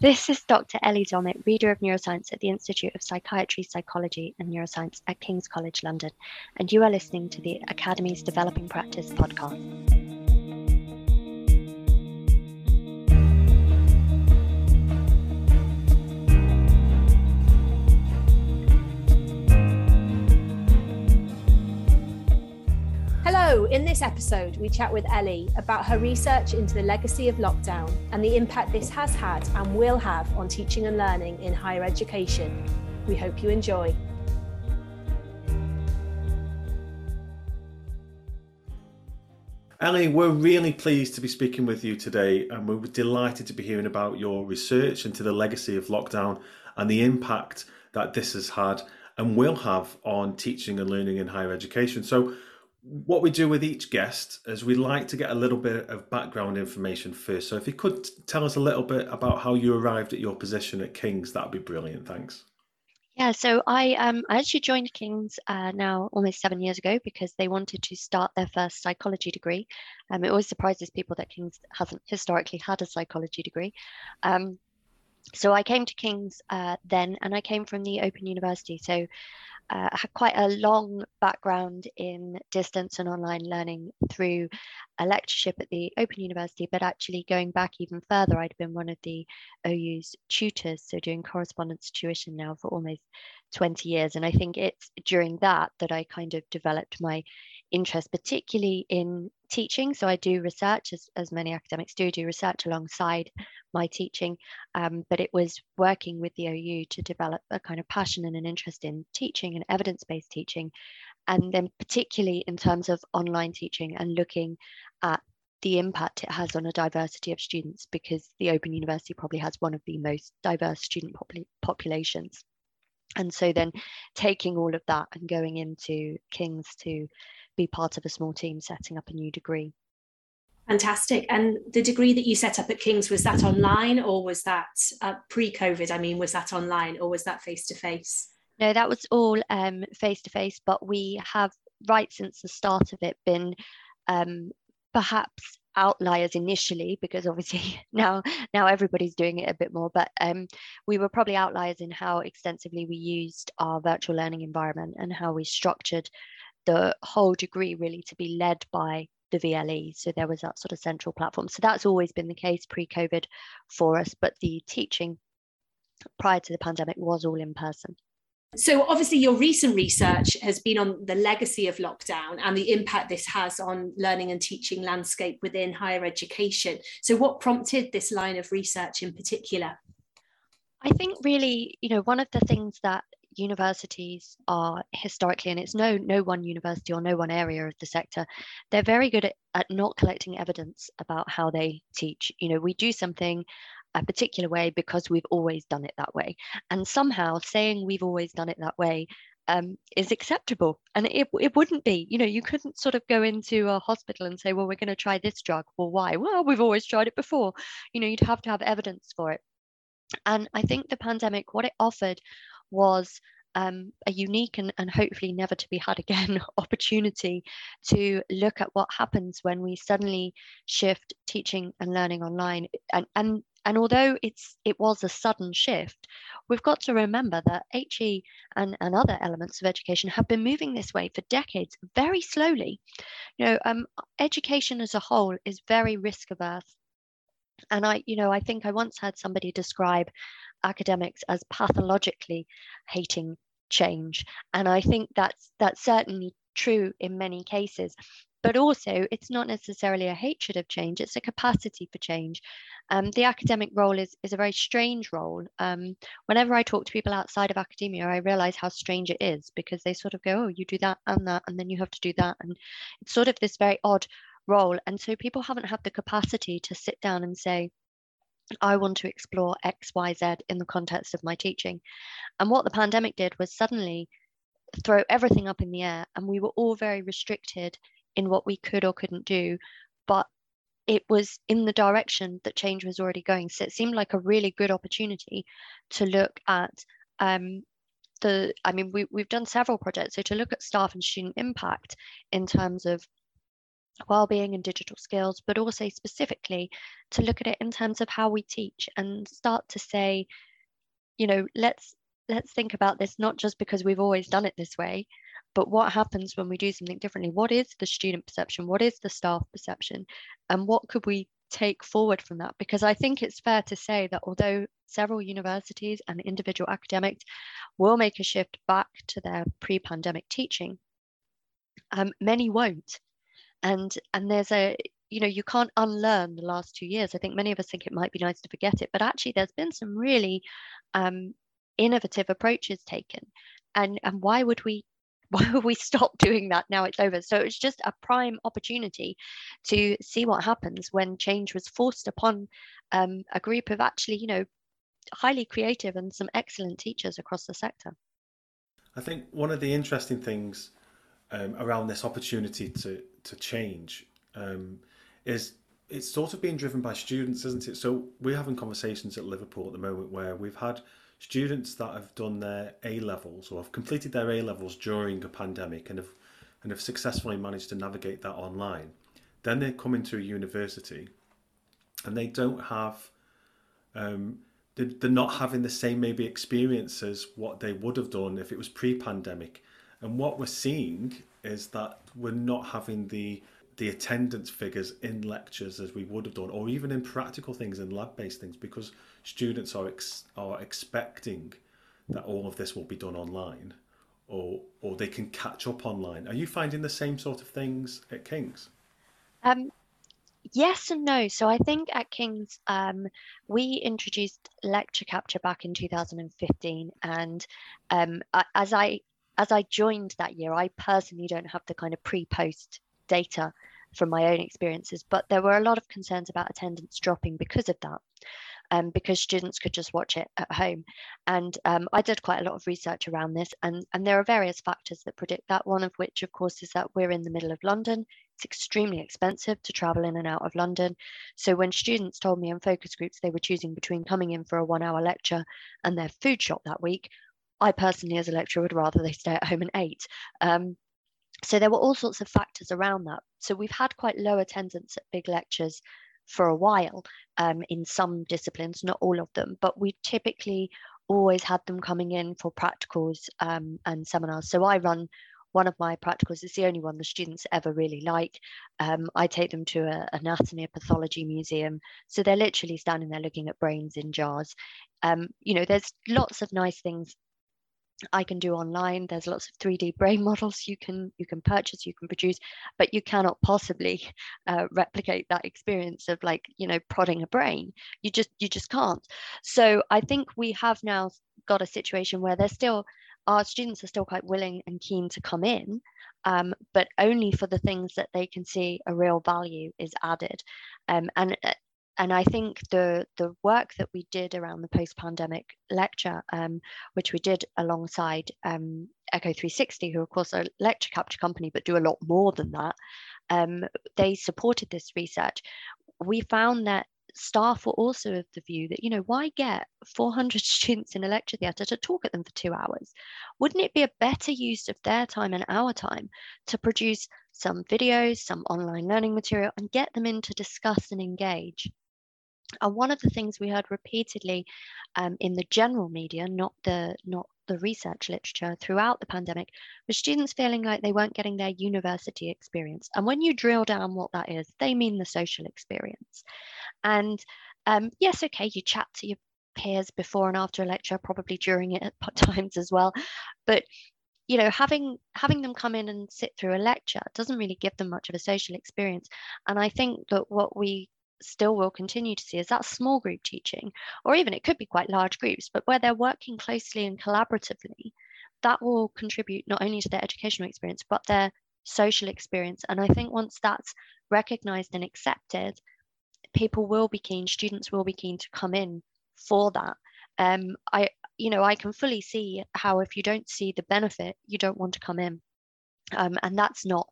This is Dr. Ellie Dommett, Reader of Neuroscience at the Institute of Psychiatry, Psychology and Neuroscience at King's College London, and you are listening to the Academy's Developing Practice podcast. In this episode, we chat with Ellie about her research into the legacy of lockdown and the impact this has had and will have on teaching and learning in higher education. We hope you enjoy. Ellie, we're really pleased to be speaking with you today, and we're delighted to be hearing about your research into the legacy of lockdown and the impact that this has had and will have on teaching and learning in higher education. So, what we do with each guest is we like to get a little bit of background information first. So if you could tell us a little bit about how you arrived at your position at King's, that'd be brilliant. Thanks. Yeah, so I um I actually joined King's uh, now almost seven years ago because they wanted to start their first psychology degree. Um, it always surprises people that King's hasn't historically had a psychology degree. Um, so I came to King's uh, then, and I came from the Open University. So uh, had quite a long background in distance and online learning through a lectureship at the Open University, but actually going back even further, I'd been one of the OU's tutors, so doing correspondence tuition now for almost 20 years. And I think it's during that that I kind of developed my interest, particularly in teaching. So I do research, as, as many academics do, do research alongside my teaching. Um, but it was working with the OU to develop a kind of passion and an interest in teaching and evidence based teaching. And then, particularly in terms of online teaching and looking at the impact it has on a diversity of students, because the Open University probably has one of the most diverse student popul- populations. And so then taking all of that and going into King's to be part of a small team setting up a new degree. Fantastic. And the degree that you set up at King's, was that online or was that uh, pre COVID? I mean, was that online or was that face to face? No, that was all face to face, but we have, right since the start of it, been um, perhaps outliers initially because obviously now now everybody's doing it a bit more but um, we were probably outliers in how extensively we used our virtual learning environment and how we structured the whole degree really to be led by the VLE. So there was that sort of central platform. So that's always been the case pre COVID for us, but the teaching prior to the pandemic was all in person. So, obviously, your recent research has been on the legacy of lockdown and the impact this has on learning and teaching landscape within higher education. So, what prompted this line of research in particular? I think really, you know, one of the things that universities are historically, and it's no no one university or no one area of the sector, they're very good at, at not collecting evidence about how they teach. You know, we do something a particular way because we've always done it that way. And somehow saying we've always done it that way um, is acceptable. And it, it wouldn't be, you know, you couldn't sort of go into a hospital and say, well, we're going to try this drug. Well, why? Well, we've always tried it before. You know, you'd have to have evidence for it. And I think the pandemic, what it offered was um, a unique and, and hopefully never to be had again opportunity to look at what happens when we suddenly shift teaching and learning online. And, and, and although it's it was a sudden shift, we've got to remember that HE and, and other elements of education have been moving this way for decades, very slowly. You know, um, education as a whole is very risk averse. And i you know i think i once had somebody describe academics as pathologically hating change. And i think that's that's certainly true in many cases but also it's not necessarily a hatred of change it's a capacity for change. Um, the academic role is, is a very strange role. Um, whenever i talk to people outside of academia i realize how strange it is because they sort of go oh you do that and that and then you have to do that and it's sort of this very odd role. And so people haven't had the capacity to sit down and say I want to explore X, Y, Z in the context of my teaching. And what the pandemic did was suddenly throw everything up in the air, and we were all very restricted in what we could or couldn't do. But it was in the direction that change was already going. So it seemed like a really good opportunity to look at um, the, I mean, we, we've done several projects. So to look at staff and student impact in terms of well-being and digital skills but also specifically to look at it in terms of how we teach and start to say you know let's let's think about this not just because we've always done it this way but what happens when we do something differently? What is the student perception? What is the staff perception? And what could we take forward from that? Because i think it's fair to say that although several universities and individual academics will make a shift back to their pre-pandemic teaching um, many won't. And and there's a you know you can't unlearn the last two years. I think many of us think it might be nice to forget it but actually there's been some really um, innovative approaches taken. And and why would we why would we stop doing that now it's over so it's just a prime opportunity to see what happens when change was forced upon um, a group of actually you know highly creative and some excellent teachers across the sector i think one of the interesting things um, around this opportunity to to change um, is it's sort of being driven by students, isn't it? So we're having conversations at Liverpool at the moment where we've had students that have done their A levels or have completed their A levels during a pandemic and have and have successfully managed to navigate that online. Then they come into a university and they don't have um, they're not having the same maybe experience as what they would have done if it was pre-pandemic. And what we're seeing is that we're not having the the attendance figures in lectures as we would have done, or even in practical things and lab-based things, because students are ex- are expecting that all of this will be done online, or or they can catch up online. Are you finding the same sort of things at King's? Um, yes and no. So I think at King's um, we introduced lecture capture back in 2015, and um, as I as I joined that year, I personally don't have the kind of pre-post data from my own experiences, but there were a lot of concerns about attendance dropping because of that. Um, because students could just watch it at home. And um, I did quite a lot of research around this, and, and there are various factors that predict that. One of which, of course, is that we're in the middle of London. It's extremely expensive to travel in and out of London. So when students told me in focus groups they were choosing between coming in for a one hour lecture and their food shop that week, I personally, as a lecturer, would rather they stay at home and ate. Um, so there were all sorts of factors around that. So we've had quite low attendance at big lectures for a while um, in some disciplines, not all of them, but we typically always had them coming in for practicals um, and seminars. So I run one of my practicals, it's the only one the students ever really like. Um, I take them to an anatomy, pathology museum. So they're literally standing there looking at brains in jars. Um, you know, there's lots of nice things I can do online. There's lots of 3D brain models you can you can purchase, you can produce, but you cannot possibly uh, replicate that experience of like you know prodding a brain. You just you just can't. So I think we have now got a situation where there's still our students are still quite willing and keen to come in, um, but only for the things that they can see a real value is added. Um, and uh, and I think the the work that we did around the post-pandemic lecture, um, which we did alongside um, Echo 360, who of course are a lecture capture company, but do a lot more than that, um, they supported this research. We found that staff were also of the view that, you know, why get 400 students in a lecture theatre to talk at them for two hours? Wouldn't it be a better use of their time and our time to produce some videos, some online learning material, and get them in to discuss and engage? And one of the things we heard repeatedly um, in the general media, not the not the research literature throughout the pandemic, was students feeling like they weren't getting their university experience. And when you drill down what that is, they mean the social experience. And um, yes, okay, you chat to your peers before and after a lecture, probably during it at times as well. But you know having having them come in and sit through a lecture doesn't really give them much of a social experience and i think that what we still will continue to see is that small group teaching, or even it could be quite large groups, but where they're working closely and collaboratively, that will contribute not only to their educational experience, but their social experience. And I think once that's recognized and accepted, people will be keen, students will be keen to come in for that. Um, I, you know, I can fully see how if you don't see the benefit, you don't want to come in. Um, and that's not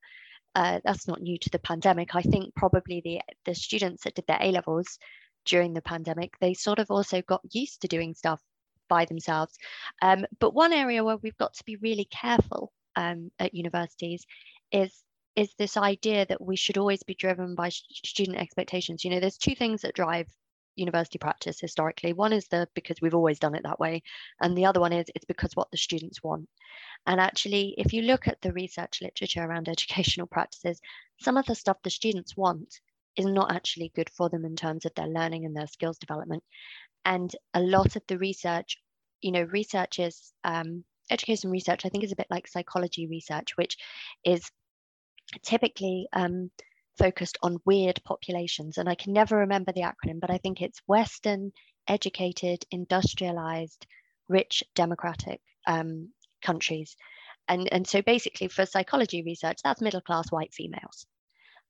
uh, that's not new to the pandemic. I think probably the the students that did their A levels during the pandemic, they sort of also got used to doing stuff by themselves. Um, but one area where we've got to be really careful um, at universities is is this idea that we should always be driven by student expectations. You know, there's two things that drive university practice historically. One is the because we've always done it that way, and the other one is it's because what the students want. And actually, if you look at the research literature around educational practices, some of the stuff the students want is not actually good for them in terms of their learning and their skills development. And a lot of the research, you know, research is um, education research, I think is a bit like psychology research, which is typically um, focused on weird populations. And I can never remember the acronym, but I think it's Western, educated, industrialized, rich, democratic um, countries. And, and so basically for psychology research, that's middle class white females.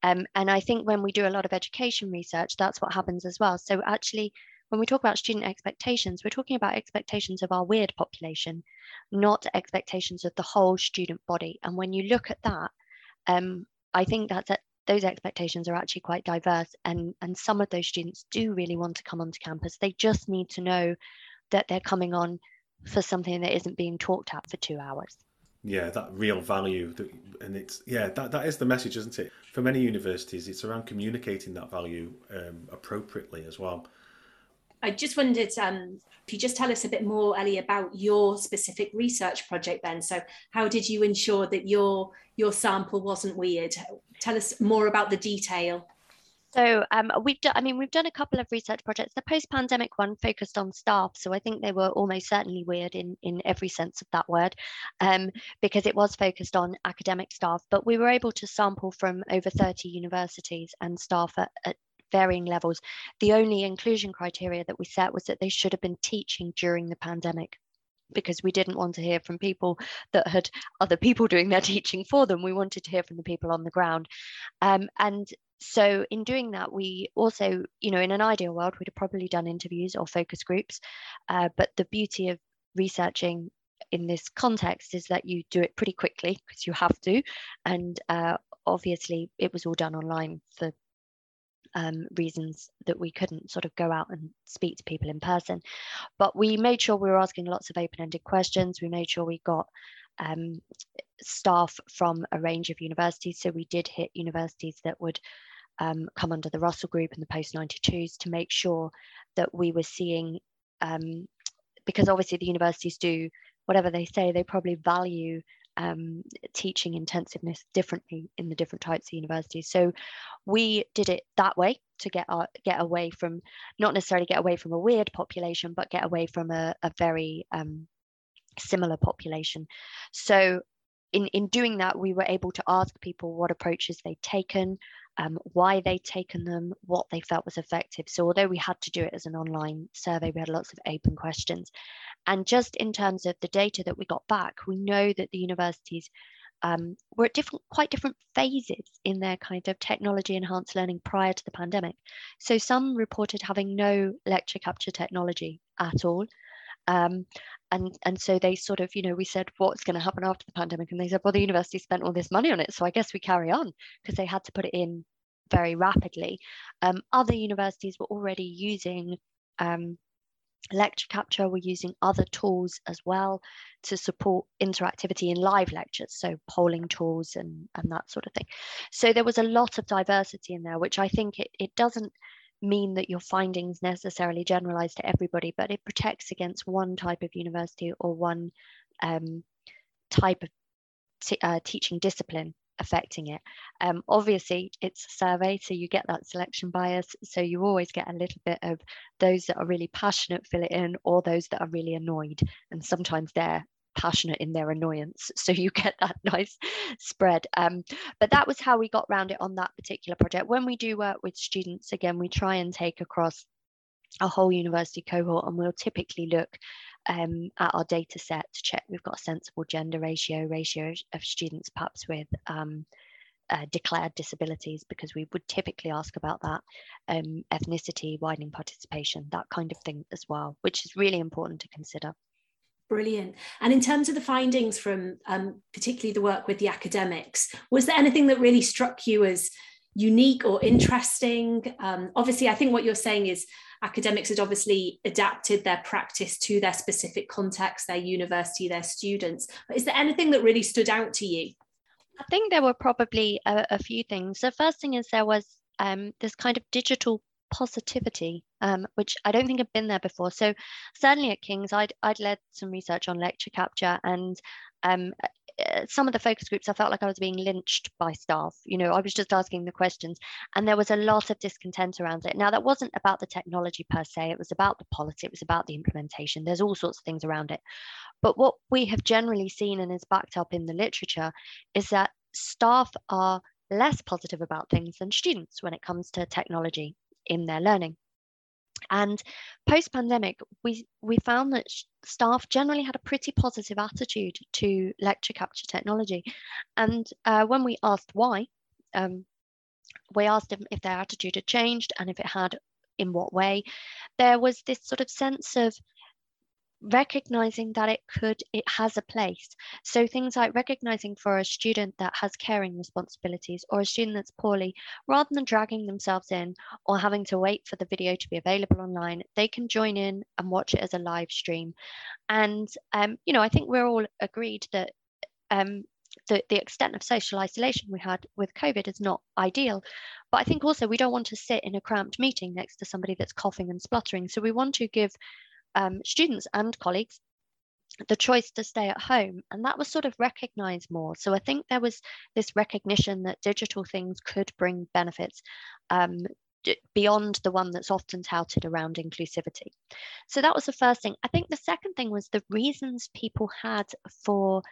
Um, and I think when we do a lot of education research, that's what happens as well. So actually, when we talk about student expectations, we're talking about expectations of our weird population, not expectations of the whole student body. And when you look at that, um, I think that's those expectations are actually quite diverse and, and some of those students do really want to come onto campus. They just need to know that they're coming on for something that isn't being talked at for two hours. Yeah, that real value, that, and it's yeah, that, that is the message, isn't it? For many universities, it's around communicating that value um, appropriately as well. I just wondered um, if you just tell us a bit more, Ellie, about your specific research project. Then, so how did you ensure that your your sample wasn't weird? Tell us more about the detail. So um, we've done, I mean, we've done a couple of research projects. The post-pandemic one focused on staff, so I think they were almost certainly weird in in every sense of that word, um, because it was focused on academic staff. But we were able to sample from over 30 universities and staff at, at varying levels. The only inclusion criteria that we set was that they should have been teaching during the pandemic because we didn't want to hear from people that had other people doing their teaching for them. We wanted to hear from the people on the ground. Um, and so in doing that, we also, you know, in an ideal world, we'd have probably done interviews or focus groups. Uh, but the beauty of researching in this context is that you do it pretty quickly because you have to. And uh, obviously, it was all done online for um, reasons that we couldn't sort of go out and speak to people in person. But we made sure we were asking lots of open ended questions. We made sure we got um, staff from a range of universities. So we did hit universities that would um, come under the Russell Group and the Post 92s to make sure that we were seeing, um, because obviously the universities do whatever they say, they probably value um, teaching intensiveness differently in the different types of universities. So we did it that way to get our, get away from not necessarily get away from a weird population, but get away from a, a very um, similar population. So in, in doing that, we were able to ask people what approaches they'd taken, um, why they'd taken them, what they felt was effective. So although we had to do it as an online survey, we had lots of open questions. And just in terms of the data that we got back, we know that the universities um, were at different, quite different phases in their kind of technology enhanced learning prior to the pandemic. So some reported having no lecture capture technology at all. Um, and and so they sort of you know we said what's going to happen after the pandemic? And they said well the university spent all this money on it so i guess we carry on because they had to put it in very rapidly. Um, other universities were already using um, lecture capture we're using other tools as well to support interactivity in live lectures so polling tools and and that sort of thing. So there was a lot of diversity in there which i think it, it doesn't mean that your findings necessarily generalize to everybody, but it protects against one type of university or one um, type of uh, teaching discipline affecting it. Um, obviously, it's a survey, so you get that selection bias. So you always get a little bit of those that are really passionate fill it in, or those that are really annoyed. And sometimes they're passionate in their annoyance. So you get that nice spread. Um, but that was how we got around it on that particular project. When we do work with students, again, we try and take across a whole university cohort and we'll typically look um, at our data set to check we've got a sensible gender ratio, ratio of students perhaps with um, uh, declared disabilities because we would typically ask about that um, ethnicity, widening participation, that kind of thing as well, which is really important to consider. Brilliant. And in terms of the findings from um, particularly the work with the academics, was there anything that really struck you as unique or interesting? Um, obviously, I think what you're saying is academics had obviously adapted their practice to their specific context, their university, their students. But is there anything that really stood out to you? I think there were probably a, a few things. The first thing is there was um, this kind of digital positivity, um, which I don't think had been there before. So certainly at King's, I'd, I'd led some research on lecture capture and um, uh, some of the focus groups, I felt like I was being lynched by staff. You know, I was just asking the questions, and there was a lot of discontent around it. Now, that wasn't about the technology per se, it was about the policy, it was about the implementation. There's all sorts of things around it. But what we have generally seen and is backed up in the literature is that staff are less positive about things than students when it comes to technology in their learning. And post pandemic, we, we found that staff generally had a pretty positive attitude to lecture capture technology. And uh, when we asked why, um, we asked them if their attitude had changed and if it had, in what way. There was this sort of sense of recognizing that it could it has a place so things like recognizing for a student that has caring responsibilities or a student that's poorly rather than dragging themselves in or having to wait for the video to be available online they can join in and watch it as a live stream and um, you know i think we're all agreed that um, the, the extent of social isolation we had with COVID is not ideal. But I think also we don't want to sit in a cramped meeting next to somebody that's coughing and spluttering. So we want to give um, students and colleagues the choice to stay at home and that was sort of recognized more. So i think there was this recognition that digital things could bring benefits um, beyond the one that's often touted around inclusivity. So that was the first thing. I think the second thing was the reasons people had for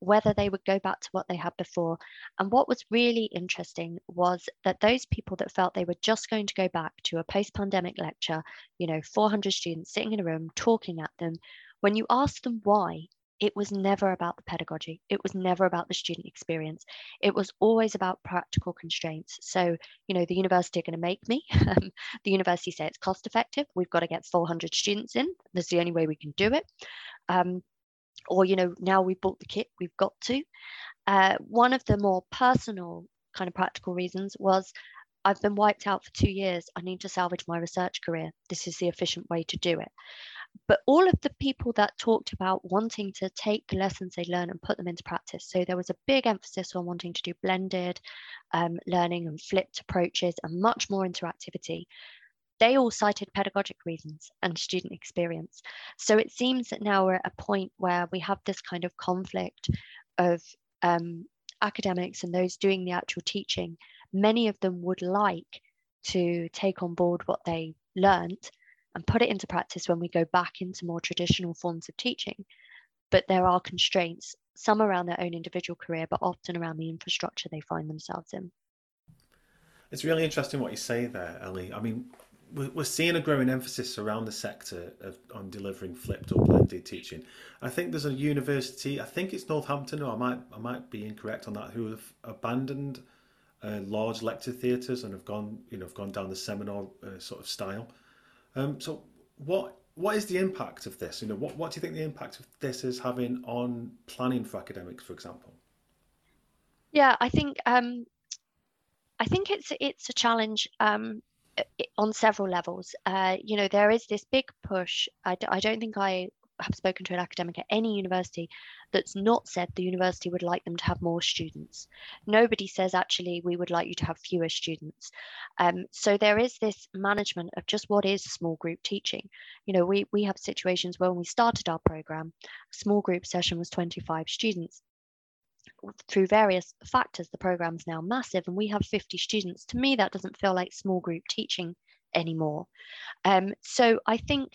whether they would go back to what they had before. And what was really interesting was that those people that felt they were just going to go back to a post pandemic lecture, you know, 400 students sitting in a room talking at them, when you asked them why, it was never about the pedagogy. It was never about the student experience. It was always about practical constraints. So, you know, the university are going to make me. The university say it's cost effective. We've got to get 400 students in. That's the only way we can do it. Um, or you know now we've bought the kit we've got to. Uh, one of the more personal kind of practical reasons was i've been wiped out for two years. I need to salvage my research career. This is the efficient way to do it. But all of the people that talked about wanting to take the lessons they learn and put them into practice. So there was a big emphasis on wanting to do blended um, learning and flipped approaches and much more interactivity they all cited pedagogic reasons and student experience. So it seems that now we're at a point where we have this kind of conflict of um, academics and those doing the actual teaching. Many of them would like to take on board what they learnt and put it into practice when we go back into more traditional forms of teaching. But there are constraints, some around their own individual career, but often around the infrastructure they find themselves in. It's really interesting what you say there, Ellie. I mean, we're seeing a growing emphasis around the sector of on delivering flipped or blended teaching. I think there's a university, I think it's Northampton, or I might I might be incorrect on that, who have abandoned uh, large lecture theatres and have gone you know have gone down the seminar uh, sort of style. Um, so what what is the impact of this? You know what what do you think the impact of this is having on planning for academics, for example? Yeah, I think um, I think it's it's a challenge. Um, on several levels. Uh, you know, there is this big push. I don't think I have spoken to an academic at any university that's not said the university would like them to have more students. Nobody says actually we would like you to have fewer students. Um, so there is this management of just what is small group teaching. You know, we we have situations where when we started our program, a small group session was 25 students through various factors, the program's now massive and we have 50 students. To me, that doesn't feel like small group teaching anymore. Um, so I think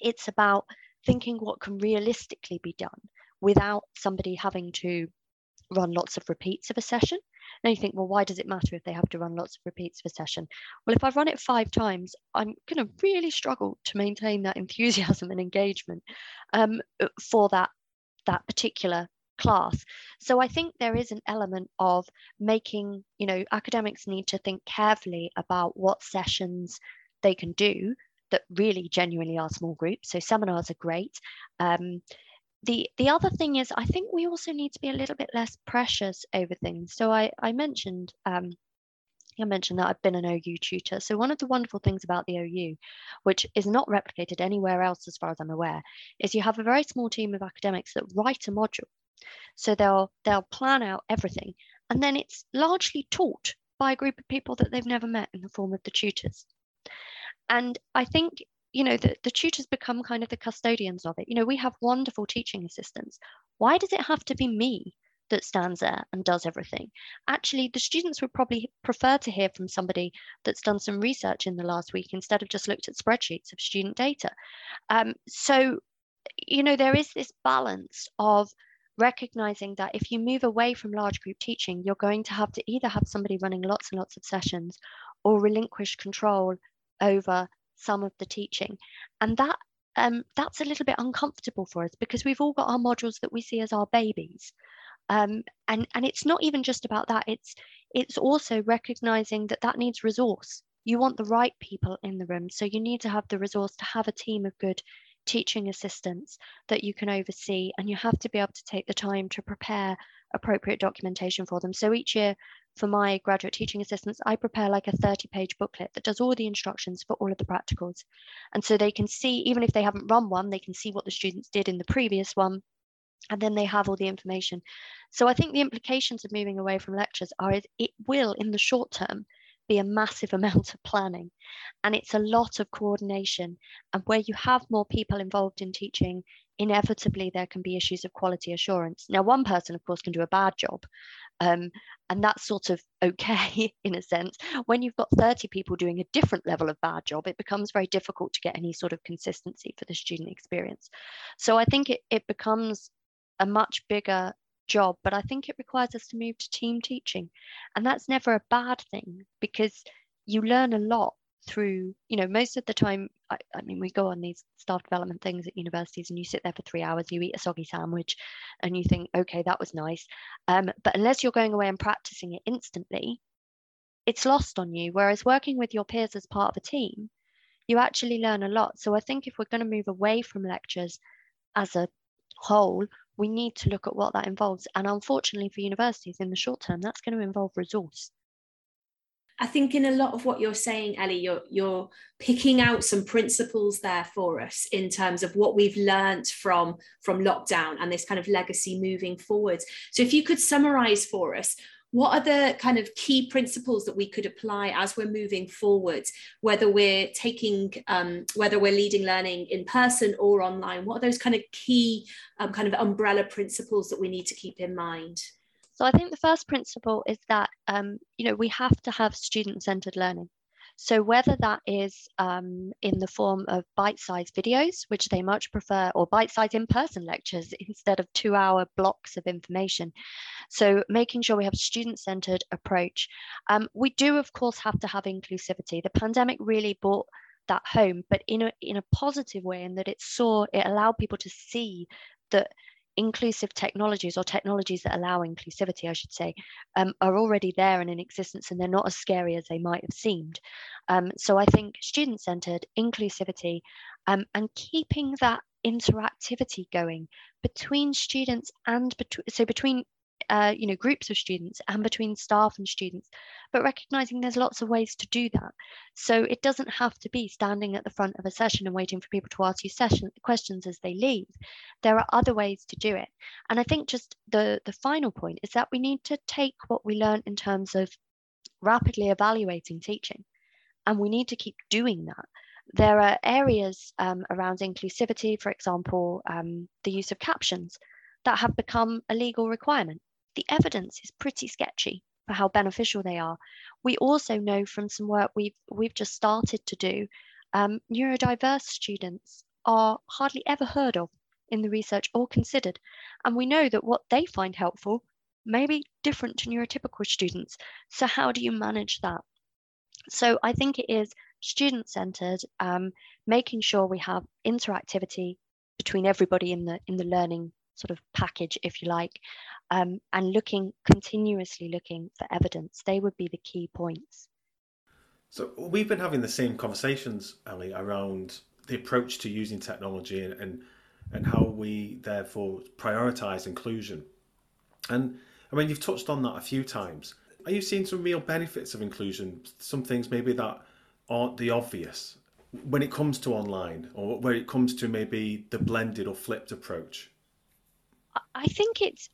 it's about thinking what can realistically be done without somebody having to run lots of repeats of a session. Now you think, well, why does it matter if they have to run lots of repeats of a session? Well, if I run it five times, I'm going to really struggle to maintain that enthusiasm and engagement um, for that that particular class. So I think there is an element of making, you know, academics need to think carefully about what sessions they can do that really genuinely are small groups. So seminars are great. Um, the, the other thing is, I think we also need to be a little bit less precious over things. So I, I mentioned um, I mentioned that I've been an OU tutor. So one of the wonderful things about the OU, which is not replicated anywhere else as far as I'm aware, is you have a very small team of academics that write a module So they'll they'll plan out everything, and then it's largely taught by a group of people that they've never met in the form of the tutors. And I think you know the, the tutors become kind of the custodians of it. You know, we have wonderful teaching assistants. Why does it have to be me that stands there and does everything. Actually, the students would probably prefer to hear from somebody that's done some research in the last week instead of just looked at spreadsheets of student data. Um, so, you know, there is this balance of recognizing that if you move away from large group teaching, you're going to have to either have somebody running lots and lots of sessions or relinquish control over some of the teaching. And that um, that's a little bit uncomfortable for us because we've all got our modules that we see as our babies. Um, and and it's not even just about that. It's it's also recognizing that that needs resource. You want the right people in the room so you need to have the resource to have a team of good teaching assistants that you can oversee and you have to be able to take the time to prepare appropriate documentation for them so each year for my graduate teaching assistants i prepare like a 30 page booklet that does all the instructions for all of the practicals and so they can see even if they haven't run one they can see what the students did in the previous one and then they have all the information. So I think the implications of moving away from lectures are it will, in the short term, be a massive amount of planning and it's a lot of coordination. And where you have more people involved in teaching, inevitably there can be issues of quality assurance. Now, one person, of course, can do a bad job. Um, and that's sort of okay in a sense. When you've got 30 people doing a different level of bad job, it becomes very difficult to get any sort of consistency for the student experience. So I think it, it becomes a much bigger job, but I think it requires us to move to team teaching. And that's never a bad thing because you learn a lot through, you know, most of the time, I, I, mean, we go on these staff development things at universities and you sit there for three hours, you eat a soggy sandwich and you think, okay, that was nice. Um, but unless you're going away and practicing it instantly, it's lost on you. Whereas working with your peers as part of a team, you actually learn a lot. So I think if we're going to move away from lectures as a whole, we need to look at what that involves. And unfortunately for universities in the short term, that's going to involve resource. I think in a lot of what you're saying, Ellie, you're you're picking out some principles there for us in terms of what we've learned from from lockdown and this kind of legacy moving forwards. So if you could summarize for us what are the kind of key principles that we could apply as we're moving forward whether we're taking um, whether we're leading learning in person or online? What are those kind of key um, kind of umbrella principles that we need to keep in mind? So i think the first principle is that um, you know we have to have student-centered learning so whether that is um, in the form of bite-sized videos, which they much prefer, or bite-sized in-person lectures instead of two-hour blocks of information. So making sure we have a student-centered approach. Um, we do, of course, have to have inclusivity. The pandemic really brought that home, but in a in a positive way, in that it saw it allowed people to see that inclusive technologies or technologies that allow inclusivity, I should say, um, are already there and in existence and they're not as scary as they might have seemed. Um, so I think student centered inclusivity um, and keeping that interactivity going between students and between so between uh, you know groups of students and between staff and students but recognizing there's lots of ways to do that. So it doesn't have to be standing at the front of a session and waiting for people to ask you session questions as they leave. There are other ways to do it. And i think just the the final point is that we need to take what we learn in terms of rapidly evaluating teaching and we need to keep doing that. There are areas um, around inclusivity for example um, the use of captions that have become a legal requirement the evidence is pretty sketchy for how beneficial they are. We also know from some work we've we've just started to do, um, neurodiverse students are hardly ever heard of in the research or considered, and we know that what they find helpful may be different to neurotypical students. So how do you manage that? So I think it is student-centered, um, making sure we have interactivity between everybody in the in the learning sort of package, if you like, um, and looking continuously looking for evidence. They would be the key points. So we've been having the same conversations, Ellie, around the approach to using technology and and, and how we therefore prioritise inclusion. And I mean, you've touched on that a few times. Are you seeing some real benefits of inclusion? Some things maybe that aren't the obvious when it comes to online, or where it comes to maybe the blended or flipped approach. I think it's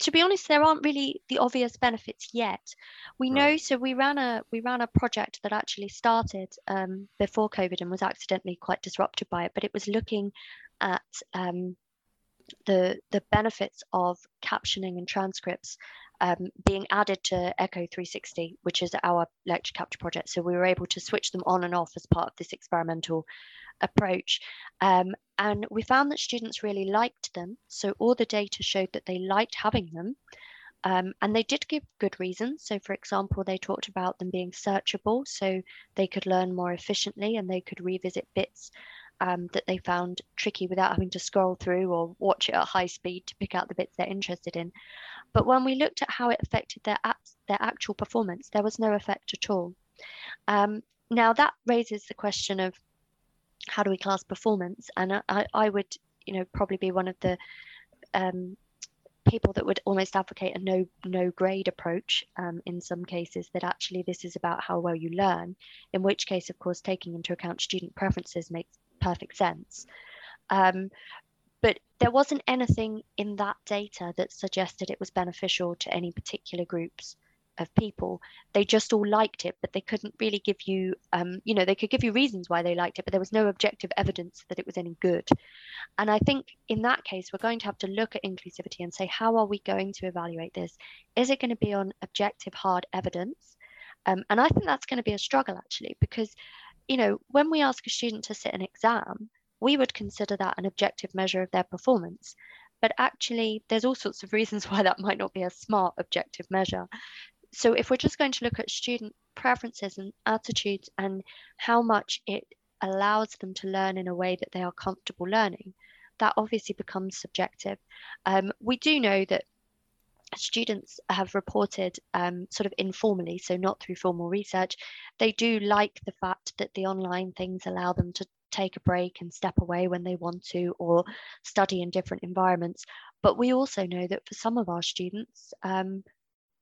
to be honest, there aren't really the obvious benefits yet. We right. know, so we ran a we ran a project that actually started um, before COVID and was accidentally quite disrupted by it, but it was looking at um, the the benefits of captioning and transcripts um, being added to Echo 360, which is our lecture capture project. So we were able to switch them on and off as part of this experimental approach. Um, and we found that students really liked them. So all the data showed that they liked having them. Um, and they did give good reasons. So, for example, they talked about them being searchable, so they could learn more efficiently and they could revisit bits um, that they found tricky without having to scroll through or watch it at high speed to pick out the bits they're interested in. But when we looked at how it affected their apps, their actual performance, there was no effect at all. Um, now that raises the question of how do we class performance? And I, I would, you know, probably be one of the um, people that would almost advocate a no no grade approach um, in some cases that actually this is about how well you learn in which case of course taking into account student preferences makes perfect sense. Um, but there wasn't anything in that data that suggested it was beneficial to any particular groups of people. They just all liked it but they couldn't really give you um, you know they could give you reasons why they liked it but there was no objective evidence that it was any good. And i think in that case we're going to have to look at inclusivity and say how are we going to evaluate this? Is it going to be on objective hard evidence? Um, and i think that's going to be a struggle actually because you know when we ask a student to sit an exam we would consider that an objective measure of their performance but actually there's all sorts of reasons why that might not be a smart objective measure so if we're just going to look at student preferences and attitudes and how much it allows them to learn in a way that they are comfortable learning, that obviously becomes subjective. Um, we do know that students have reported um, sort of informally, so not through formal research, they do like the fact that the online things allow them to take a break and step away when they want to or study in different environments. But we also know that for some of our students, um,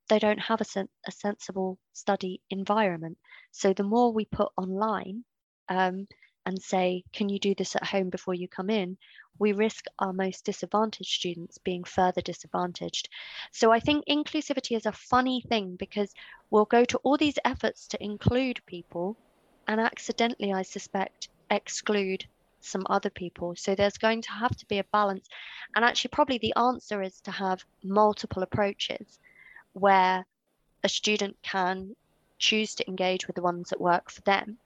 they don't have a, sen- a sensible study environment. So the more we put online um, and say, can you do this at home before you come in, we risk our most disadvantaged students being further disadvantaged. So I think inclusivity is a funny thing because we'll go to all these efforts to include people and accidentally, I suspect, exclude some other people. So there's going to have to be a balance. And actually, probably the answer is to have multiple approaches where a student can choose to engage with the ones that work for them.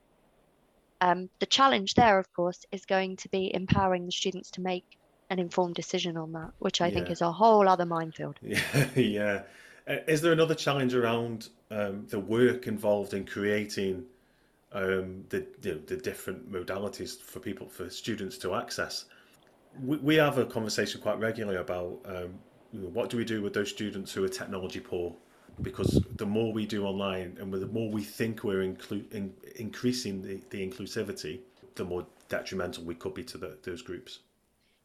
Um, the challenge there, of course, is going to be empowering the students to make an informed decision on that, which I yeah. think is a whole other minefield. Yeah, yeah. Uh, is there another challenge around um, the work involved in creating um, the, the, the different modalities for people for students to access? We, we have a conversation quite regularly about um, what do we do with those students who are technology poor? Because the more we do online and the more we think we're inclu- in, increasing the, the inclusivity, the more detrimental we could be to the, those groups.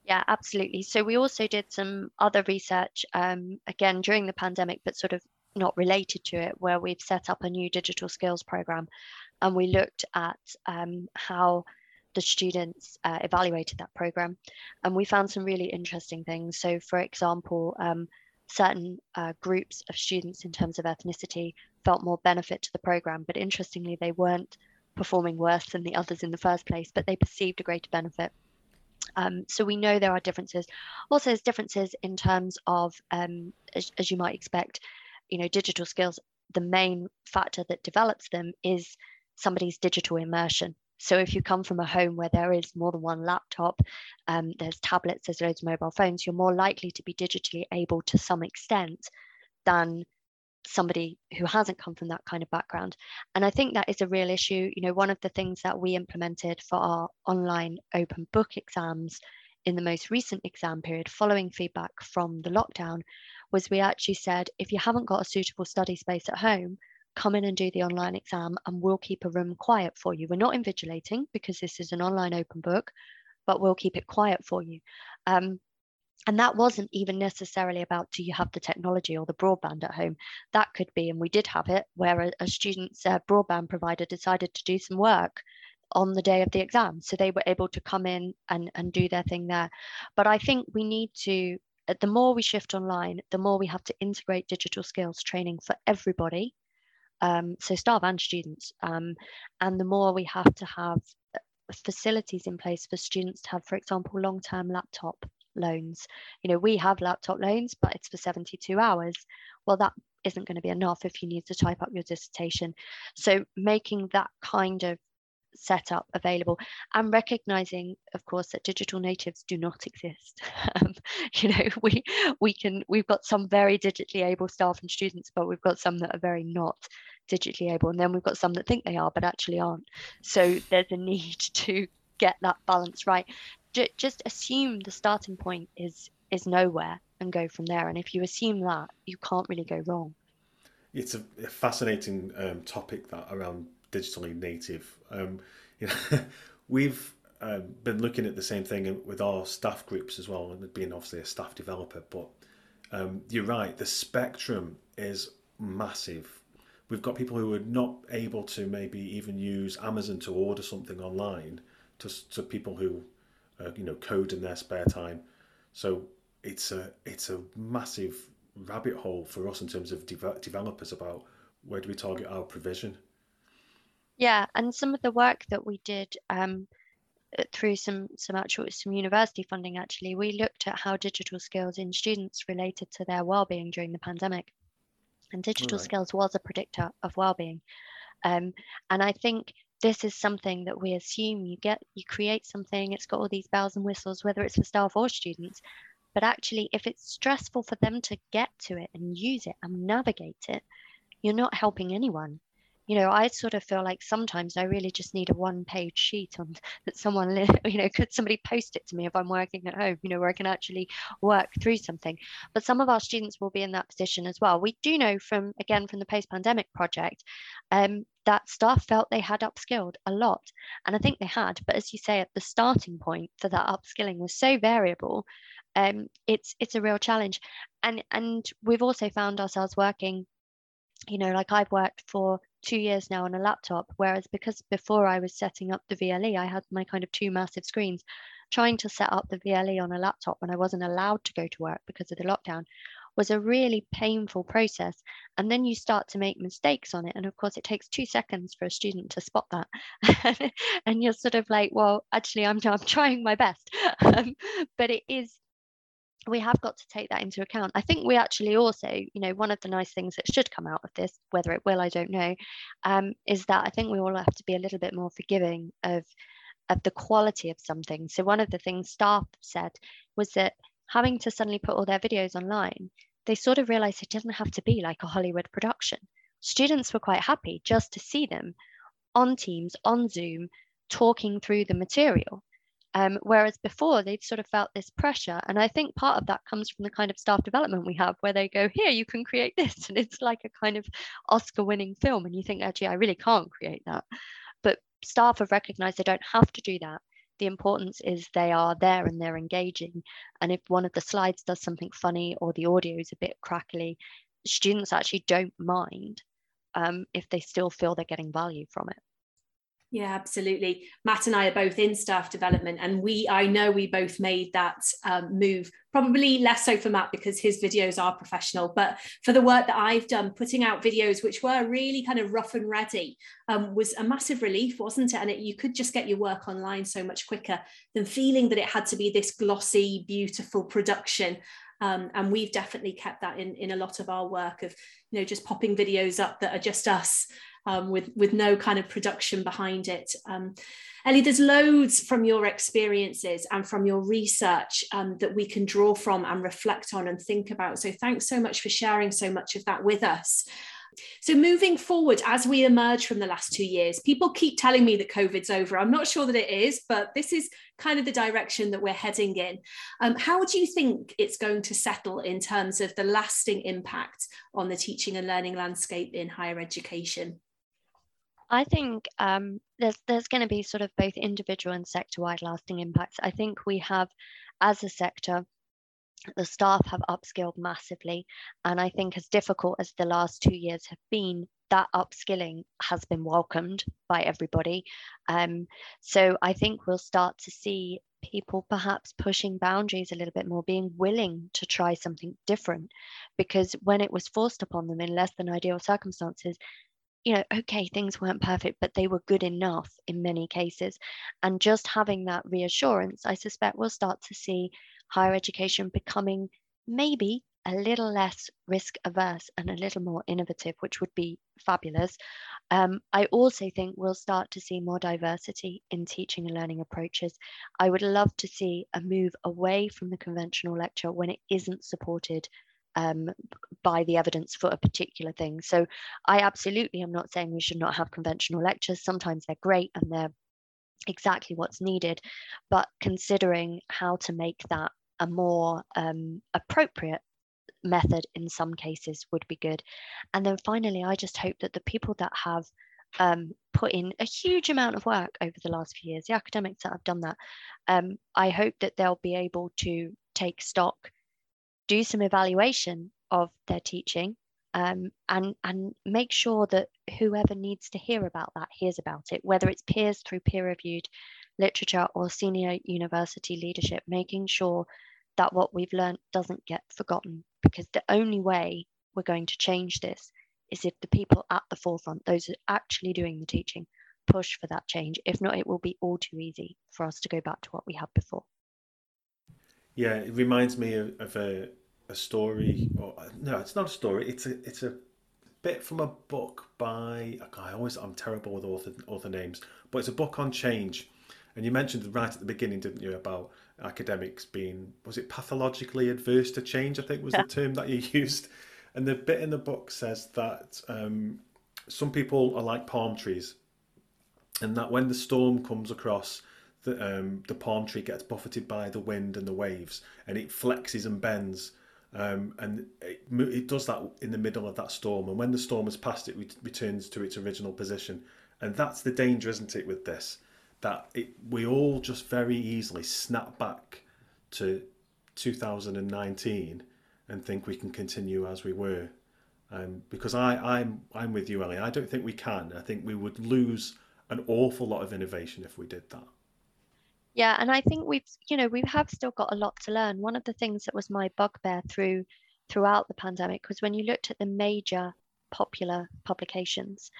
Yeah, absolutely. So we also did some other research, um, again, during the pandemic, but sort of not related to it, where we've set up a new digital skills program and we looked at um, how the students uh, evaluated that program. And we found some really interesting things. So, for example, um, certain uh, groups of students in terms of ethnicity felt more benefit to the program, but interestingly, they weren't performing worse than the others in the first place, but they perceived a greater benefit. Um, so we know there are differences. Also, there's differences in terms of, um, as, as you might expect, you know, digital skills. The main factor that develops them is somebody's digital immersion. So if you come from a home where there is more than one laptop, um, there's tablets, there's loads of mobile phones, you're more likely to be digitally able to some extent than somebody who hasn't come from that kind of background. And I think that is a real issue. You know, one of the things that we implemented for our online open book exams in the most recent exam period following feedback from the lockdown was we actually said if you haven't got a suitable study space at home, come in and do the online exam and we'll keep a room quiet for you. We're not invigilating because this is an online open book, but we'll keep it quiet for you. Um, and that wasn't even necessarily about do you have the technology or the broadband at home? That could be, and we did have it, where a, a student's uh, broadband provider decided to do some work on the day of the exam. So they were able to come in and, and do their thing there. But I think we need to the more we shift online, the more we have to integrate digital skills training for everybody, um, so staff and students, um, and the more we have to have facilities in place for students to have, for example, long-term laptop loans. You know, we have laptop loans, but it's for 72 hours. Well, that isn't going to be enough if you need to type up your dissertation. So making that kind of setup available and recognizing of course that digital natives do not exist um, you know we we can we've got some very digitally able staff and students but we've got some that are very not digitally able and then we've got some that think they are but actually aren't so there's a need to get that balance right J- just assume the starting point is is nowhere and go from there and if you assume that you can't really go wrong it's a, a fascinating um, topic that around digitally native. Um, you know, we've uh, been looking at the same thing with our staff groups as well, and being obviously a staff developer. But um, you're right, the spectrum is massive. We've got people who are not able to maybe even use Amazon to order something online, to, to people who, uh, you know, code in their spare time. So it's a it's a massive rabbit hole for us in terms of de- developers about where do we target our provision yeah, and some of the work that we did um, uh, through some some actual some university funding actually, we looked at how digital skills in students related to their well-being during the pandemic, and digital right. skills was a predictor of well-being. Um, and I think this is something that we assume you get you create something it's got all these bells and whistles whether it's for staff or students but actually if it's stressful for them to get to it and use it and navigate it you're not helping anyone you know i sort of feel like sometimes i really just need a one page sheet on that someone you know could somebody post it to me if i'm working at home you know where i can actually work through something. But some of our students will be in that position as well. We do know from again from the post pandemic project um, that staff felt they had upskilled a lot and i think they had but as you say at the starting point for that upskilling was so variable um, it's it's a real challenge. And and we've also found ourselves working you know like i've worked for two years now on a laptop. Whereas because before I was setting up the VLE, I had my kind of two massive screens. Trying to set up the VLE on a laptop when I wasn't allowed to go to work because of the lockdown was a really painful process. And then you start to make mistakes on it. And of course, it takes two seconds for a student to spot that. and you're sort of like, well, actually, I'm, I'm trying my best. Um, but it is we have got to take that into account. I think we actually also, you know, one of the nice things that should come out of this, whether it will, I don't know, um, is that I think we all have to be a little bit more forgiving of of the quality of something. So one of the things staff said was that having to suddenly put all their videos online, they sort of realized it doesn't have to be like a Hollywood production. Students were quite happy just to see them on Teams, on Zoom, talking through the material. Um, whereas before they've sort of felt this pressure. And I think part of that comes from the kind of staff development we have where they go, here, you can create this. And it's like a kind of Oscar winning film. And you think, actually, I really can't create that. But staff have recognized they don't have to do that. The importance is they are there and they're engaging. And if one of the slides does something funny or the audio is a bit crackly, students actually don't mind um, if they still feel they're getting value from it. Yeah, absolutely. Matt and I are both in staff development, and we I know we both made that um, move. Probably less so for Matt because his videos are professional, but for the work that I've done, putting out videos which were really kind of rough and ready um, was a massive relief, wasn't it? And it, you could just get your work online so much quicker than feeling that it had to be this glossy, beautiful production. Um, and we've definitely kept that in, in a lot of our work of you know just popping videos up that are just us um, with with no kind of production behind it. Um, Ellie, there's loads from your experiences and from your research um, that we can draw from and reflect on and think about. So thanks so much for sharing so much of that with us. So, moving forward, as we emerge from the last two years, people keep telling me that COVID's over. I'm not sure that it is, but this is kind of the direction that we're heading in. Um, how do you think it's going to settle in terms of the lasting impact on the teaching and learning landscape in higher education? I think um, there's there's going to be sort of both individual and sector-wide lasting impacts. I think we have, as a sector, the staff have upskilled massively, and I think as difficult as the last two years have been, that upskilling has been welcomed by everybody. Um, so I think we'll start to see people perhaps pushing boundaries a little bit more, being willing to try something different. Because when it was forced upon them in less than ideal circumstances, you know, okay, things weren't perfect, but they were good enough in many cases. And just having that reassurance, I suspect we'll start to see higher education becoming maybe a little less risk averse and a little more innovative, which would be fabulous. Um, I also think we'll start to see more diversity in teaching and learning approaches. I would love to see a move away from the conventional lecture when it isn't supported um, by the evidence for a particular thing. So I absolutely am not saying we should not have conventional lectures. Sometimes they're great and they're exactly what's needed, but considering how to make that a more um, appropriate method in some cases would be good. And then finally, I just hope that the people that have um, put in a huge amount of work over the last few years, the academics that have done that, um, I hope that they'll be able to take stock, do some evaluation of their teaching, um, and and make sure that whoever needs to hear about that hears about it, whether it's peers through peer-reviewed literature or senior university leadership, making sure that what we've learned doesn't get forgotten because the only way we're going to change this is if the people at the forefront, those who are actually doing the teaching, push for that change. If not, it will be all too easy for us to go back to what we had before. Yeah, it reminds me of, of a, a story. Or no, it's not a story. It's a it's a bit from a book by. I always I'm terrible with author author names, but it's a book on change. And you mentioned right at the beginning, didn't you, about academics being was it pathologically adverse to change? I think was the term that you used. And the bit in the book says that um, some people are like palm trees, and that when the storm comes across, the um, the palm tree gets buffeted by the wind and the waves, and it flexes and bends. Um, and it, it, does that in the middle of that storm. And when the storm has passed, it returns to its original position. And that's the danger, isn't it, with this? that it, we all just very easily snap back to 2019 and think we can continue as we were. Um, because I, I'm I'm with you, Ellie. I don't think we can. I think we would lose an awful lot of innovation if we did that. Yeah, and I think we've you know we have still got a lot to learn. One of the things that was my bugbear through throughout the pandemic was when you looked at the major popular publications,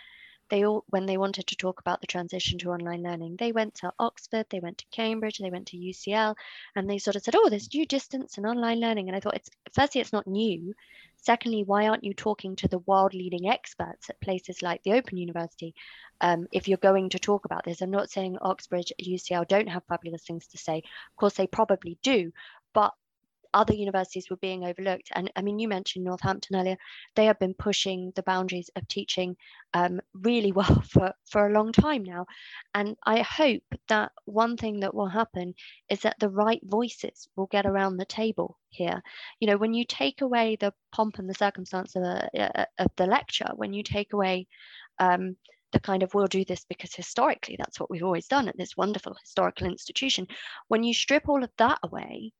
they all when they wanted to talk about the transition to online learning they went to oxford they went to cambridge they went to ucl and they sort of said oh there's new distance and online learning. And i thought it's firstly it's not new. Secondly why aren't you talking to the world leading experts at places like the open university? Um, if you're going to talk about this i'm not saying oxford ucl don't have fabulous things to say. Of course they probably do but other universities were being overlooked. And I mean, you mentioned Northampton earlier. They have been pushing the boundaries of teaching um, really well for, for a long time now. And I hope that one thing that will happen is that the right voices will get around the table here. You know, when you take away the pomp and the circumstance of, a, of the lecture, when you take away um, the kind of we'll do this because historically that's what we've always done at this wonderful historical institution. When you strip all of that away,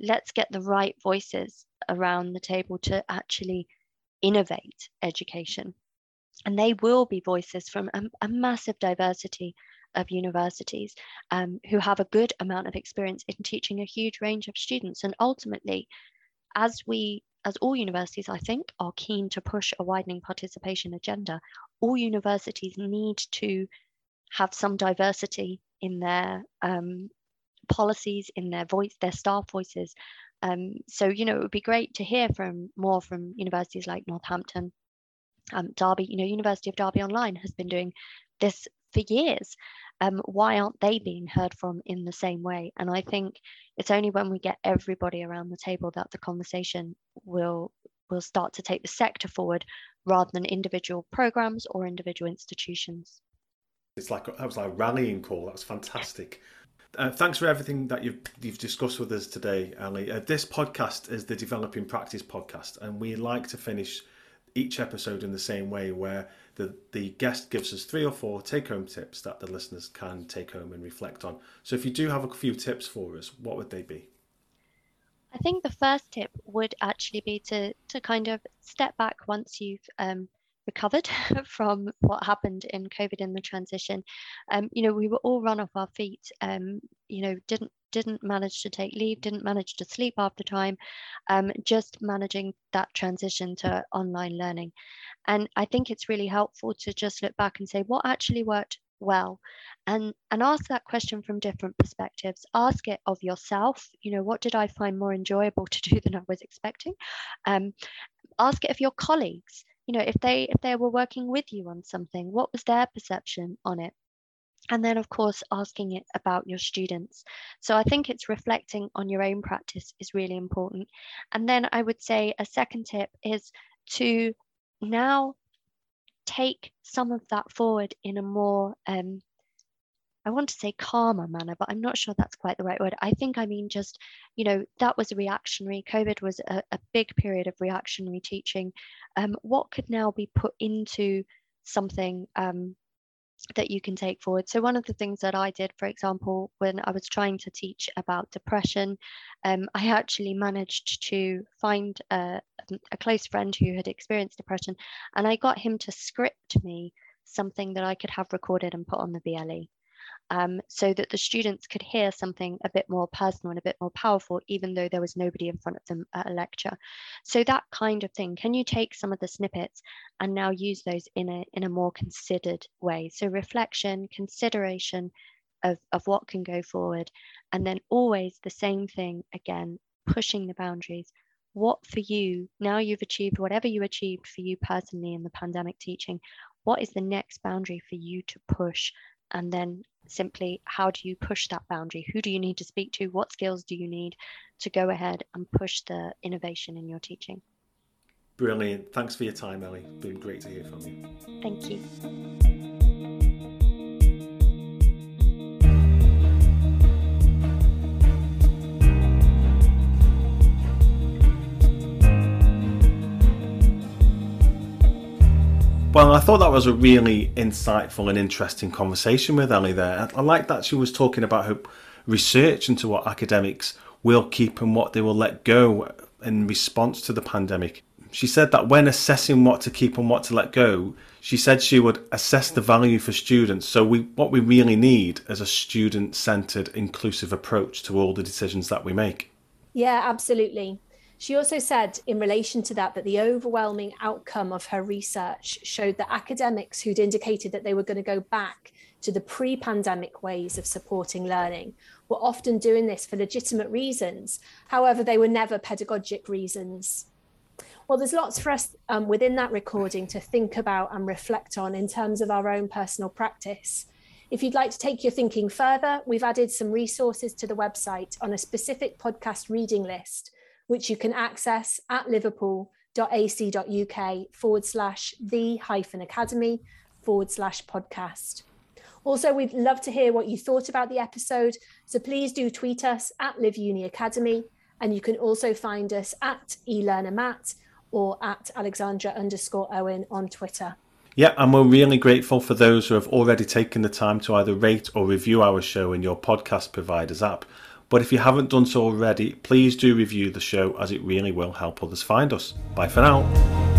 let's get the right voices around the table to actually innovate education. And they will be voices from a, a massive diversity of universities um, who have a good amount of experience in teaching a huge range of students. And ultimately, as we, as all universities, I think, are keen to push a widening participation agenda, all universities need to have some diversity in their um, policies in their voice, their staff voices. Um, so, you know, it would be great to hear from more from universities like Northampton, um, Derby. You know, University of Derby Online has been doing this for years. Um, why aren't they being heard from in the same way? And I think it's only when we get everybody around the table that the conversation will will start to take the sector forward rather than individual programs or individual institutions. It's like that was like a rallying call. That was fantastic. Uh, thanks for everything that you've you've discussed with us today, Ellie. Uh, this podcast is the Developing Practice podcast, and we like to finish each episode in the same way, where the the guest gives us three or four take home tips that the listeners can take home and reflect on. So, if you do have a few tips for us, what would they be? I think the first tip would actually be to to kind of step back once you've um, recovered from what happened in COVID in the transition. Um, you know, we were all run off our feet. Um, you know, didn't didn't manage to take leave, didn't manage to sleep after time, um, just managing that transition to online learning. And I think it's really helpful to just look back and say what actually worked well and and ask that question from different perspectives ask it of yourself you know what did i find more enjoyable to do than i was expecting um, ask it of your colleagues you know if they if they were working with you on something what was their perception on it? And then of course asking it about your students. So i think it's reflecting on your own practice is really important. And then i would say a second tip is to now take some of that forward in a more um, I want to say calmer manner, but I'm not sure that's quite the right word. I think I mean just, you know, that was a reactionary. COVID was a, a big period of reactionary teaching. Um, what could now be put into something um, that you can take forward. So one of the things that I did, for example, when I was trying to teach about depression, um, I actually managed to find a, a close friend who had experienced depression, and I got him to script me something that I could have recorded and put on the VLE um, so that the students could hear something a bit more personal and a bit more powerful, even though there was nobody in front of them at a lecture. So that kind of thing, can you take some of the snippets and now use those in a, in a more considered way? So reflection, consideration of, of what can go forward, and then always the same thing again, pushing the boundaries. What for you, now you've achieved whatever you achieved for you personally in the pandemic teaching, what is the next boundary for you to push and then simply how do you push that boundary? Who do you need to speak to? What skills do you need to go ahead and push the innovation in your teaching? Brilliant. Thanks for your time ellie. Been great to hear from you. Thank you Well, I thought that was a really insightful and interesting conversation with Ellie there. I like that she was talking about her research into what academics will keep and what they will let go in response to the pandemic. She said that when assessing what to keep and what to let go, she said she would assess the value for students. So we what we really need is a student-centered inclusive approach to all the decisions that we make. Yeah, absolutely. She also said, in relation to that, that the overwhelming outcome of her research showed that academics who'd indicated that they were going to go back to the pre pandemic ways of supporting learning were often doing this for legitimate reasons. However, they were never pedagogic reasons. Well, there's lots for us um, within that recording to think about and reflect on in terms of our own personal practice. If you'd like to take your thinking further, we've added some resources to the website on a specific podcast reading list which you can access at liverpool.ac.uk forward slash the hyphen academy forward slash podcast. Also, we'd love to hear what you thought about the episode. So please do tweet us at Live Uni Academy. And you can also find us at eLearnerMatt or at Alexandra underscore Owen on Twitter. Yeah, and we're really grateful for those who have already taken the time to either rate or review our show in your podcast provider's app. But if you haven't done so already, please do review the show as it really will help others find us. Bye for now.